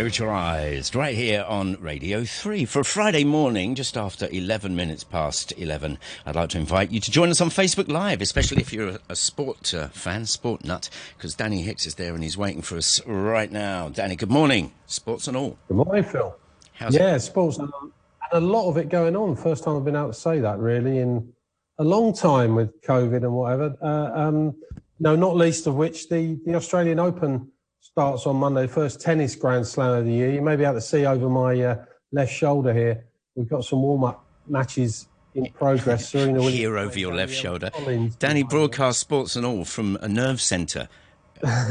Spiritualized, right here on Radio 3 for a Friday morning, just after 11 minutes past 11. I'd like to invite you to join us on Facebook Live, especially if you're a, a sport uh, fan, sport nut, because Danny Hicks is there and he's waiting for us right now. Danny, good morning. Sports and all. Good morning, Phil. How's yeah, it? sports and a lot of it going on. First time I've been able to say that really in a long time with COVID and whatever. Uh, um, no, not least of which the, the Australian Open starts on Monday, first tennis Grand Slam of the year. You may be able to see over my uh, left shoulder here. We've got some warm up matches in progress. Serena Williams. Here over your left shoulder. Collins. Danny broadcast sports and all from a nerve centre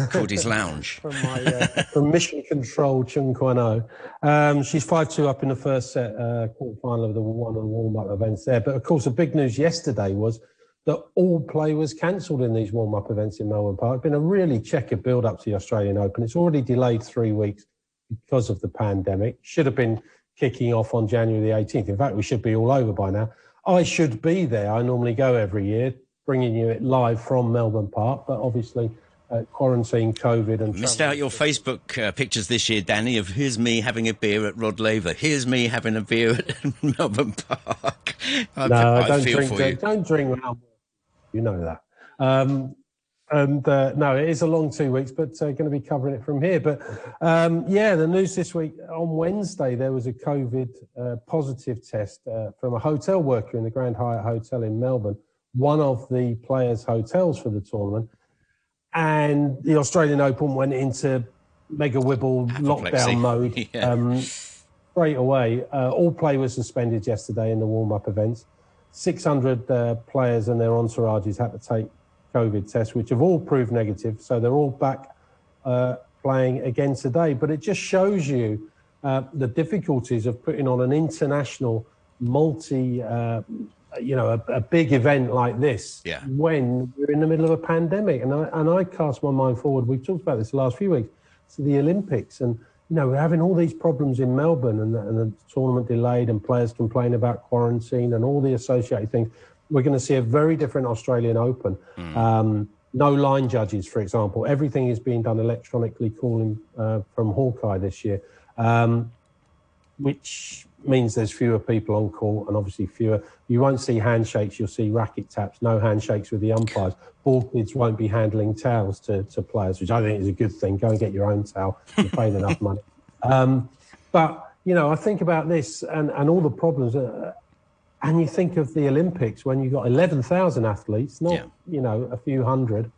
called his lounge. from, my, uh, from Mission Control Chung Kwan um, She's 5 2 up in the first set, uh, quarter final of the one of the warm up events there. But of course, the big news yesterday was that all play was cancelled in these warm up events in Melbourne Park. It's been a really checkered build up to the Australian Open. It's already delayed three weeks because of the pandemic. Should have been kicking off on January the 18th. In fact, we should be all over by now. I should be there. I normally go every year, bringing you it live from Melbourne Park, but obviously. Uh, quarantine, COVID, and missed out your Facebook uh, pictures this year, Danny. Of here's me having a beer at Rod Laver. Here's me having a beer at Melbourne Park. I, no, I, I don't drink. Don't drink around you know that. Um, and uh, no, it is a long two weeks, but uh, going to be covering it from here. But um, yeah, the news this week on Wednesday there was a COVID uh, positive test uh, from a hotel worker in the Grand Hyatt Hotel in Melbourne, one of the players' hotels for the tournament, and the Australian Open went into mega wibble lockdown mode yeah. um, straight away. Uh, all play was suspended yesterday in the warm-up events. 600 uh, players and their entourages had to take COVID tests, which have all proved negative. So they're all back uh, playing again today. But it just shows you uh, the difficulties of putting on an international, multi, uh, you know, a, a, big event like this yeah. when we're in the middle of a pandemic. And I, and I cast my mind forward. We've talked about this the last few weeks to the Olympics and you know, we're having all these problems in Melbourne and the, and the tournament delayed and players complain about quarantine and all the associated things. We're going to see a very different Australian Open. Mm. Um, no line judges, for example. Everything is being done electronically, calling uh, from Hawkeye this year, um, which means there's fewer people on court and obviously fewer. You won't see handshakes, you'll see racket taps, no handshakes with the umpires. Ball kids won't be handling towels to, to players, which I think is a good thing. Go and get your own towel, you're paying enough money. Um, but, you know, I think about this and, and all the problems. Uh, and you think of the Olympics when you've got 11,000 athletes, not, yeah. you know, a few hundred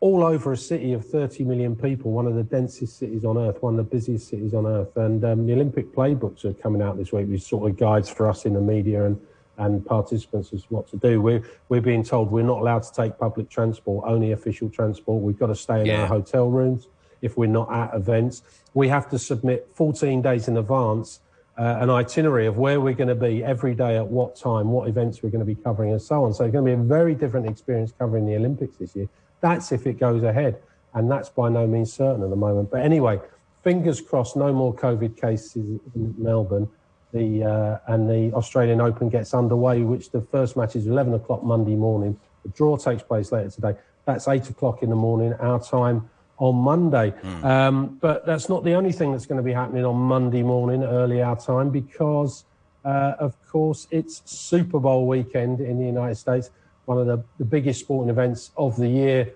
all over a city of 30 million people, one of the densest cities on earth, one of the busiest cities on earth. And um, the Olympic playbooks are coming out this week, which sort of guides for us in the media and, and participants as what to do. We're, we're being told we're not allowed to take public transport, only official transport. We've got to stay in yeah. our hotel rooms if we're not at events. We have to submit 14 days in advance uh, an itinerary of where we're going to be every day at what time, what events we're going to be covering, and so on. So it's going to be a very different experience covering the Olympics this year. That's if it goes ahead. And that's by no means certain at the moment. But anyway, fingers crossed, no more COVID cases in Melbourne. The, uh, and the Australian Open gets underway, which the first match is 11 o'clock Monday morning. The draw takes place later today. That's 8 o'clock in the morning, our time on Monday. Mm. Um, but that's not the only thing that's going to be happening on Monday morning, early our time, because, uh, of course, it's Super Bowl weekend in the United States one of the, the biggest sporting events of the year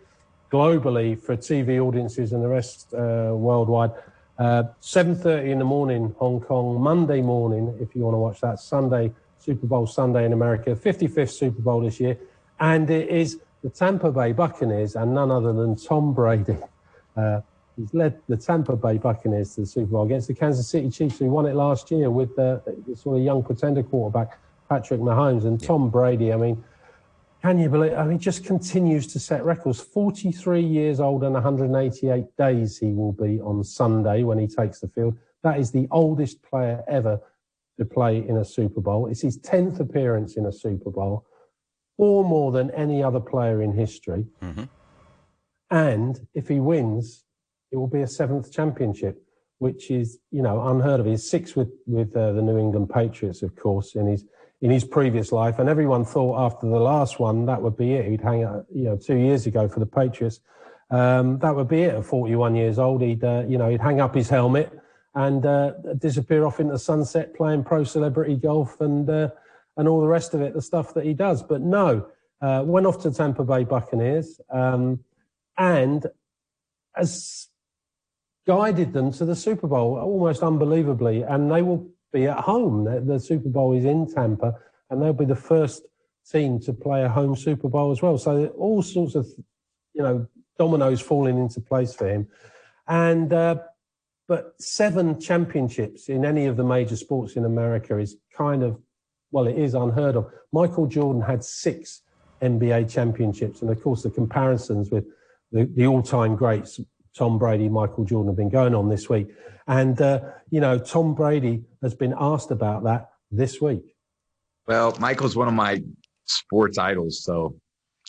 globally for TV audiences and the rest uh, worldwide. Uh, 7.30 in the morning, Hong Kong, Monday morning, if you want to watch that, Sunday, Super Bowl Sunday in America, 55th Super Bowl this year. And it is the Tampa Bay Buccaneers and none other than Tom Brady. Uh, he's led the Tampa Bay Buccaneers to the Super Bowl against the Kansas City Chiefs, who won it last year with the, the sort of young pretender quarterback, Patrick Mahomes. And Tom Brady, I mean, can you believe? I mean, just continues to set records. 43 years old and 188 days he will be on Sunday when he takes the field. That is the oldest player ever to play in a Super Bowl. It's his 10th appearance in a Super Bowl, or more than any other player in history. Mm-hmm. And if he wins, it will be a seventh championship, which is, you know, unheard of. He's six with, with uh, the New England Patriots, of course, and he's in his previous life, and everyone thought after the last one that would be it. He'd hang out, you know, two years ago for the Patriots. Um, that would be it. At 41 years old, he'd, uh, you know, he'd hang up his helmet and uh, disappear off into sunset playing pro celebrity golf and uh, and all the rest of it, the stuff that he does. But no, uh, went off to Tampa Bay Buccaneers um, and as guided them to the Super Bowl almost unbelievably. And they will be at home. The, the Super Bowl is in Tampa, and they'll be the first team to play a home Super Bowl as well. So all sorts of, you know, dominoes falling into place for him. And uh, but seven championships in any of the major sports in America is kind of well, it is unheard of. Michael Jordan had six NBA championships, and of course the comparisons with the, the all-time greats Tom Brady, Michael Jordan have been going on this week. And, uh, you know, Tom Brady has been asked about that this week. Well, Michael's one of my sports idols. So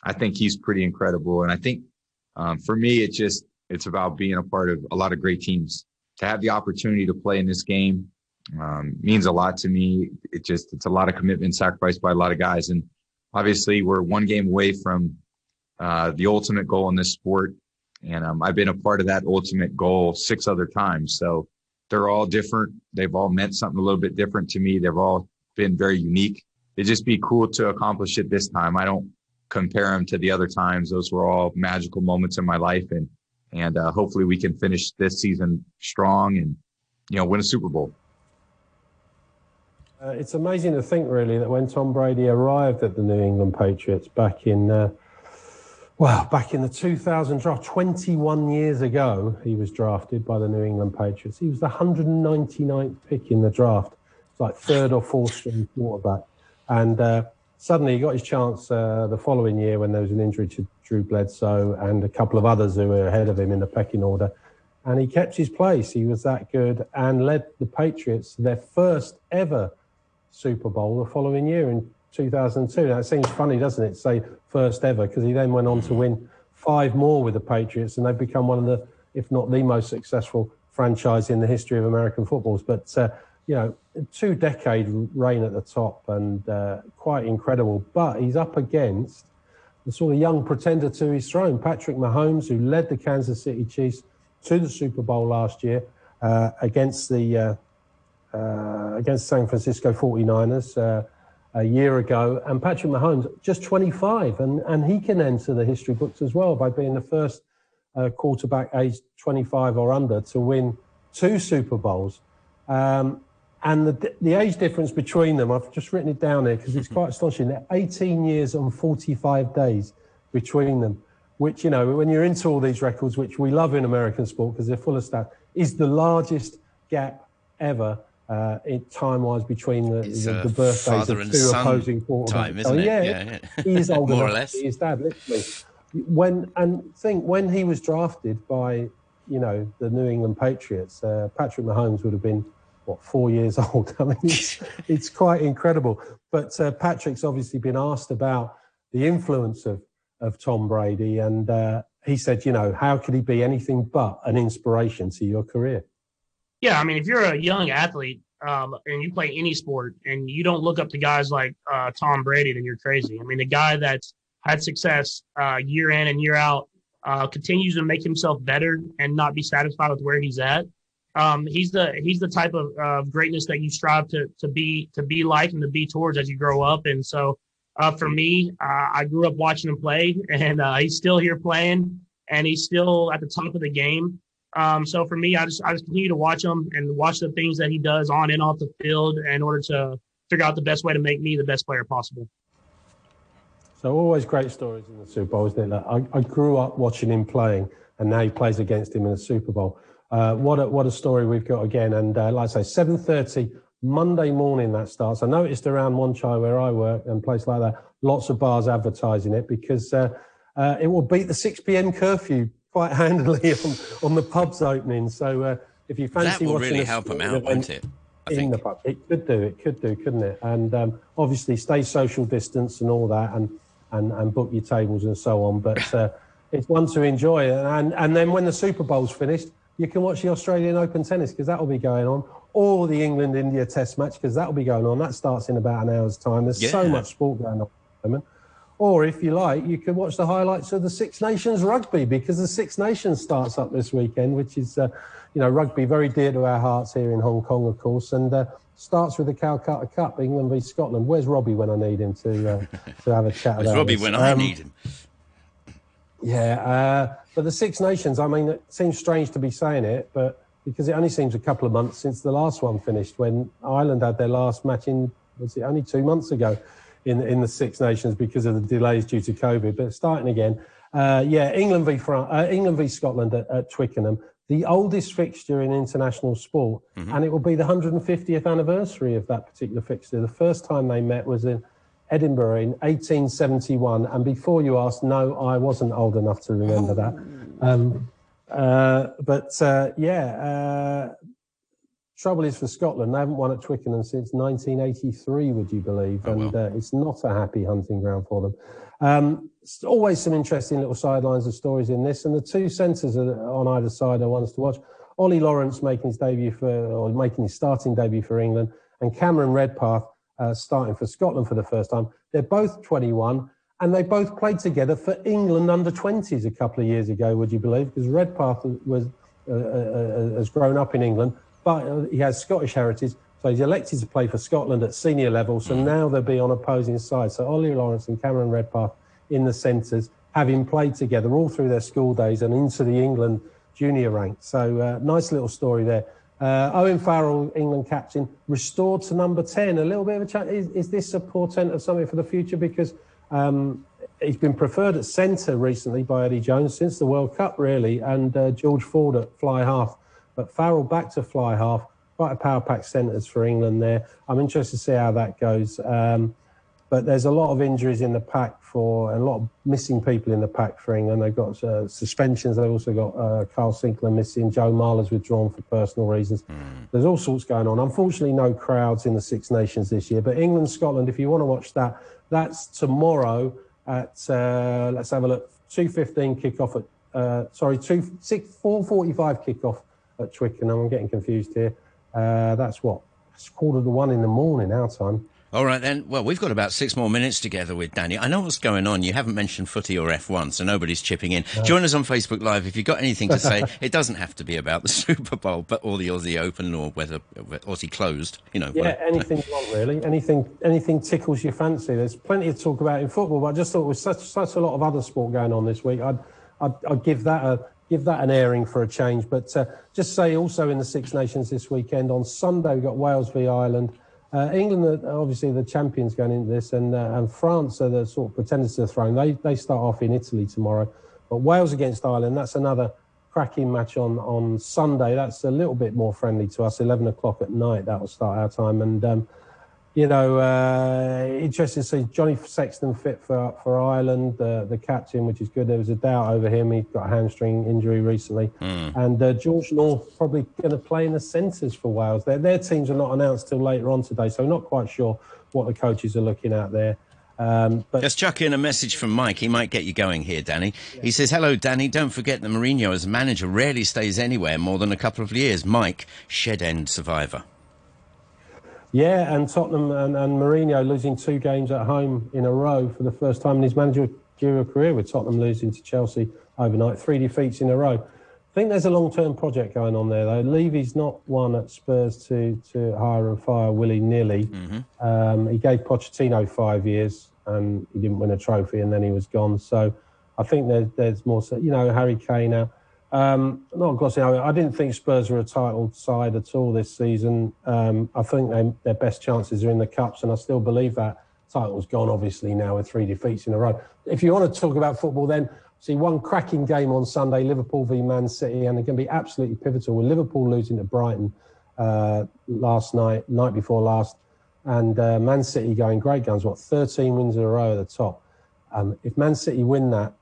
I think he's pretty incredible. And I think um, for me, it's just, it's about being a part of a lot of great teams. To have the opportunity to play in this game um, means a lot to me. It just, it's a lot of commitment sacrificed by a lot of guys. And obviously, we're one game away from uh, the ultimate goal in this sport and um, I've been a part of that ultimate goal six other times. So they're all different. They've all meant something a little bit different to me. They've all been very unique. It'd just be cool to accomplish it this time. I don't compare them to the other times. Those were all magical moments in my life. And, and uh, hopefully we can finish this season strong and, you know, win a Super Bowl. Uh, it's amazing to think, really, that when Tom Brady arrived at the New England Patriots back in uh, well, back in the 2000 draft, 21 years ago, he was drafted by the New England Patriots. He was the 199th pick in the draft. It's like third or fourth string quarterback. And uh, suddenly he got his chance uh, the following year when there was an injury to Drew Bledsoe and a couple of others who were ahead of him in the pecking order. And he kept his place. He was that good and led the Patriots to their first ever Super Bowl the following year in 2002. Now, it seems funny, doesn't it, say first ever, because he then went on to win five more with the Patriots, and they've become one of the, if not the most successful franchise in the history of American footballs. But, uh, you know, two decade reign at the top and uh, quite incredible. But he's up against the sort of young pretender to his throne, Patrick Mahomes, who led the Kansas City Chiefs to the Super Bowl last year uh, against the uh, uh, against San Francisco 49ers. A year ago, and Patrick Mahomes just 25, and, and he can enter the history books as well by being the first uh, quarterback aged 25 or under to win two Super Bowls. Um, and the, the age difference between them, I've just written it down here because it's quite astonishing. They're 18 years and 45 days between them, which, you know, when you're into all these records, which we love in American sport because they're full of stats, is the largest gap ever uh, time-wise between the, the, the birthdays of two opposing quarterbacks. Time, isn't it? Yeah, yeah. he is old More or less. his dad, literally. When and think when he was drafted by you know the New England Patriots, uh, Patrick Mahomes would have been what four years old. I mean, it's, it's quite incredible. But uh, Patrick's obviously been asked about the influence of of Tom Brady, and uh, he said, you know, how could he be anything but an inspiration to your career? Yeah, I mean, if you're a young athlete um, and you play any sport and you don't look up to guys like uh, Tom Brady, then you're crazy. I mean, the guy that's had success uh, year in and year out uh, continues to make himself better and not be satisfied with where he's at. Um, he's the he's the type of greatness that you strive to to be to be like and to be towards as you grow up. And so, uh, for me, uh, I grew up watching him play, and uh, he's still here playing, and he's still at the top of the game. Um, so for me, I just I just continue to watch him and watch the things that he does on and off the field in order to figure out the best way to make me the best player possible. So always great stories in the Super Bowl, isn't I, I, grew up watching him playing, and now he plays against him in the Super Bowl. Uh, what a what a story we've got again! And uh, like I say, seven thirty Monday morning that starts. I noticed around Wanchai where I work and place like that, lots of bars advertising it because uh, uh it will beat the six p.m. curfew quite handily on, on the pubs opening. So uh, if you fancy that will watching really help them out, won't it? I in think. the pub, it could do. It could do, couldn't it? And um, obviously, stay social distance and all that, and and and book your tables and so on. But uh, it's one to enjoy. And and then when the Super Bowl's finished, you can watch the Australian Open tennis because that will be going on, or the England India Test match because that will be going on. That starts in about an hour's time. There's yeah. so much sport going on at the moment Or if you like, you can watch the highlights of the Six Nations rugby because the Six Nations starts up this weekend, which is, uh, you know, rugby very dear to our hearts here in Hong Kong, of course, and uh, starts with the Calcutta Cup, England v Scotland. Where's Robbie when I need him to uh, to have a chat? Where's about Robbie this? when I Um, need him? Yeah, uh, but the Six Nations, I mean, it seems strange to be saying it, but because it only seems a couple of months since the last one finished when Ireland had their last match in, was it only two months ago in, in the Six Nations because of the delays due to COVID, but starting again. Uh, yeah, England v France, uh, England v Scotland at, at Twickenham, the oldest fixture in international sport, and it will be the 150th anniversary of that particular fixture. The first time they met was in Edinburgh in 1871. And before you ask, no, I wasn't old enough to remember that. Um, uh, but uh, yeah, uh, trouble is for Scotland, they haven't won at Twickenham since 1983, would you believe? Oh, and well. uh, it's not a happy hunting ground for them. Um, always some interesting little sidelines of stories in this, and the two centres on either side are ones to watch. Ollie Lawrence making his debut for, or making his starting debut for England, and Cameron Redpath uh, starting for Scotland for the first time. They're both 21, and they both played together for England under 20s a couple of years ago. Would you believe? Because Redpath was uh, uh, has grown up in England, but uh, he has Scottish heritage. So he's elected to play for Scotland at senior level. So now they'll be on opposing sides. So Ollie Lawrence and Cameron Redpath in the centres, having played together all through their school days and into the England junior ranks. So uh, nice little story there. Uh, Owen Farrell, England captain, restored to number 10. A little bit of a chat. Is, is this a portent of something for the future? Because um, he's been preferred at centre recently by Eddie Jones since the World Cup, really, and uh, George Ford at fly half. But Farrell back to fly half. Quite a power pack centres for England there. I'm interested to see how that goes. Um, but there's a lot of injuries in the pack for and a lot of missing people in the pack for England. They've got uh, suspensions. They've also got uh, Kyle Sinckler missing. Joe Marler's withdrawn for personal reasons. There's all sorts going on. Unfortunately, no crowds in the Six Nations this year. But England, Scotland, if you want to watch that, that's tomorrow at uh, let's have a look. Two fifteen kickoff at uh, sorry two six four forty five kickoff at Twickenham. I'm getting confused here. Uh, that's what it's quarter to one in the morning our time. All right then. Well, we've got about six more minutes together with Danny. I know what's going on. You haven't mentioned footy or F1, so nobody's chipping in. Join us on Facebook Live if you've got anything to say. it doesn't have to be about the Super Bowl, but or the Aussie Open or whether Aussie closed. You know. Yeah, whatever. anything you want, really. Anything, anything tickles your fancy. There's plenty to talk about in football, but I just thought with such such a lot of other sport going on this week, I'd I'd, I'd give that a give that an airing for a change. But uh, just say also in the Six Nations this weekend on Sunday we've got Wales v Ireland. Uh, England are obviously the champions going into this, and uh, and France are the sort of pretenders to the throne. They they start off in Italy tomorrow, but Wales against Ireland. That's another cracking match on on Sunday. That's a little bit more friendly to us. Eleven o'clock at night. That will start our time, and um, you know, uh, interesting to see Johnny Sexton fit for for Ireland, uh, the captain, which is good. There was a doubt over him; he got a hamstring injury recently, and uh, George North probably going to play in the centres for Wales. Their their teams are not announced till later on today, so not quite sure what the coaches are looking at there. Um, but Just chuck in a message from Mike. He might get you going here, Danny. He says, Hello, Danny. Don't forget that Mourinho as a manager rarely stays anywhere more than a couple of years. Mike, shed end survivor. Yeah, and Tottenham and, and Mourinho losing two games at home in a row for the first time in his managerial career, with Tottenham losing to Chelsea overnight, three defeats in a row. I think there's a long-term project going on there, though. Levy's not one at Spurs to to hire and fire willy nilly. Um, he gave Pochettino five years, and he didn't win a trophy, and then he was gone. So I think there's there's more. You know, Harry Kane now. Um, not over. I didn't think Spurs were a title side at all this season. Um, I think they, their best chances are in the cups, and I still believe that title's gone. Obviously now with three defeats in a row. If you want to talk about football, then see one cracking game on Sunday: Liverpool v Man City, and it can be absolutely pivotal. With Liverpool losing to Brighton uh, last night, night before last, and uh, Man City going great guns. What 13 wins in a row at the top. Um, if Man City win that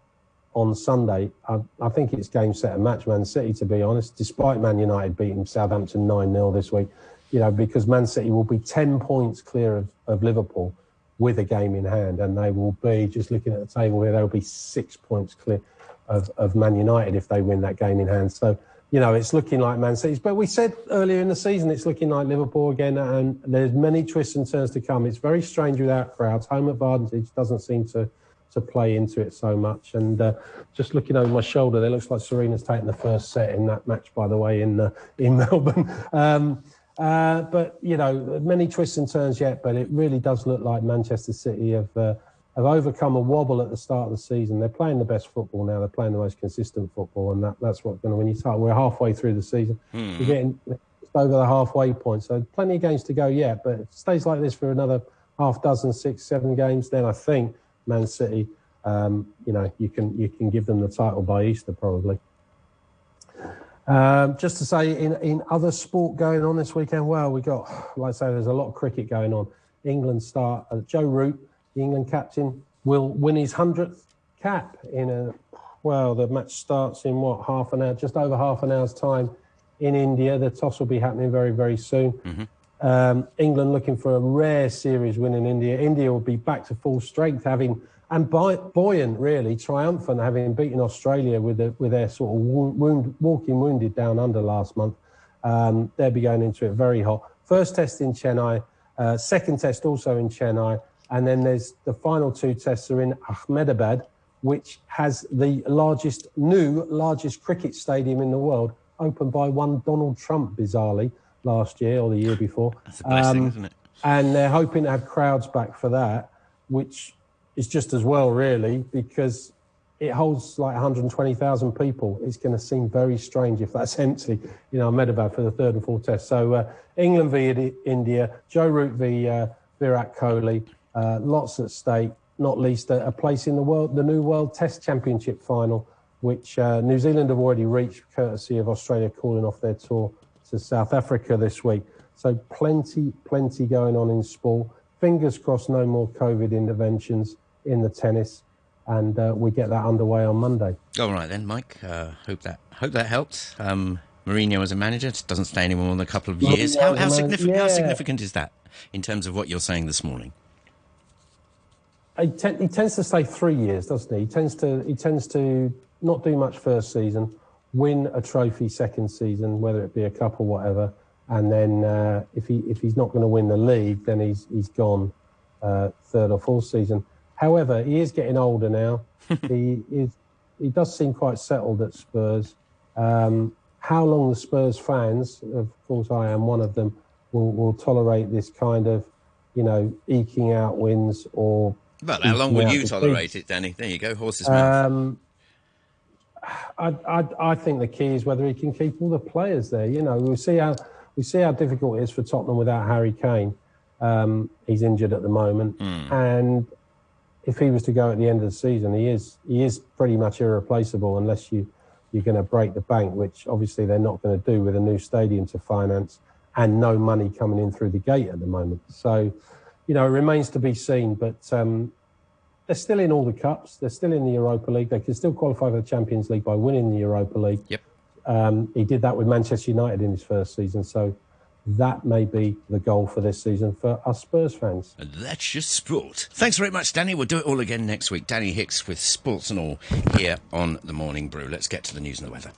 on Sunday, I, I think it's game, set, and match Man City, to be honest, despite Man United beating Southampton 9 0 this week, you know, because Man City will be 10 points clear of, of Liverpool with a game in hand, and they will be, just looking at the table here, they'll be six points clear of, of Man United if they win that game in hand. So, you know, it's looking like Man City's. But we said earlier in the season it's looking like Liverpool again, and there's many twists and turns to come. It's very strange without crowds. Home advantage doesn't seem to to play into it so much. And uh, just looking over my shoulder, it looks like Serena's taking the first set in that match, by the way, in uh, in Melbourne. Um, uh, but you know, many twists and turns yet. But it really does look like Manchester City have uh, have overcome a wobble at the start of the season. They're playing the best football now. They're playing the most consistent football, and that, that's what's going to. win you start, we're halfway through the season. Mm. We're getting over the halfway point, so plenty of games to go yet. But if it stays like this for another half dozen, six, seven games, then I think Man City, um, you know, you can you can give them the title by Easter probably. Um, just to say, in, in other sport going on this weekend, well, we got, like I say, there's a lot of cricket going on. England start, uh, Joe Root, the England captain, will win his 100th cap in a, well, the match starts in what, half an hour, just over half an hour's time in India. The toss will be happening very, very soon. Mm-hmm. Um, England looking for a rare series win in India. India will be back to full strength, having and buoyant, really triumphant, having beaten Australia with with their sort of wound, walking wounded down under last month. Um, they'll be going into it very hot. First test in Chennai, uh, second test also in Chennai, and then there's the final two tests are in Ahmedabad, which has the largest new largest cricket stadium in the world, opened by one Donald Trump, bizarrely last year or the year before. That's a blessing, um, isn't it? And they're hoping to have crowds back for that, which is just as well, really, because it holds like 120,000 people. It's going to seem very strange if that's empty, you know, Ahmedabad for the third and fourth test. So uh, England v India, Joe Root v uh, Virat Kohli, uh, lots at stake, not least a, a, place in the world, the new World Test Championship final, which uh, New Zealand have already reached, courtesy of Australia calling off their tour to South Africa this week. So plenty, plenty going on in sport. Fingers crossed, no more COVID interventions in the tennis, and uh, we get that underway on Monday. All right then, Mike. Uh, hope that hope that helped. Um, Mourinho as a manager doesn't stay any more than a couple of years. How, how, significant, yeah. how significant is that in terms of what you're saying this morning? He, he, tends to stay three years, doesn't he? He tends to he tends to not do much first season, win a trophy second season, whether it be a cup or whatever, and then uh, if he if he's not going to win the league, then he's he's gone uh, third or fourth season. However, he is getting older now. he is, he does seem quite settled at Spurs. Um, how long the Spurs fans, of course, I am one of them, will, will tolerate this kind of, you know, eking out wins or. Well, how long will you tolerate it, Danny? There you go, horse's mouth. Um, I, I, I think the key is whether he can keep all the players there. You know, we see how we see how difficult it is for Tottenham without Harry Kane. Um, he's injured at the moment, mm. and if he was to go at the end of the season, he is he is pretty much irreplaceable unless you you're going to break the bank, which obviously they're not going to do with a new stadium to finance and no money coming in through the gate at the moment. So, you know, it remains to be seen. But um, they're still in all the cups. They're still in the Europa League. They can still qualify for the Champions League by winning the Europa League. Yep. Um, he did that with Manchester United in his first season. So that may be the goal for this season for us Spurs fans. And that's your sport. Thanks very much, Danny. We'll do it all again next week. Danny Hicks with Sports and All here on the Morning Brew. Let's get to the news and the weather.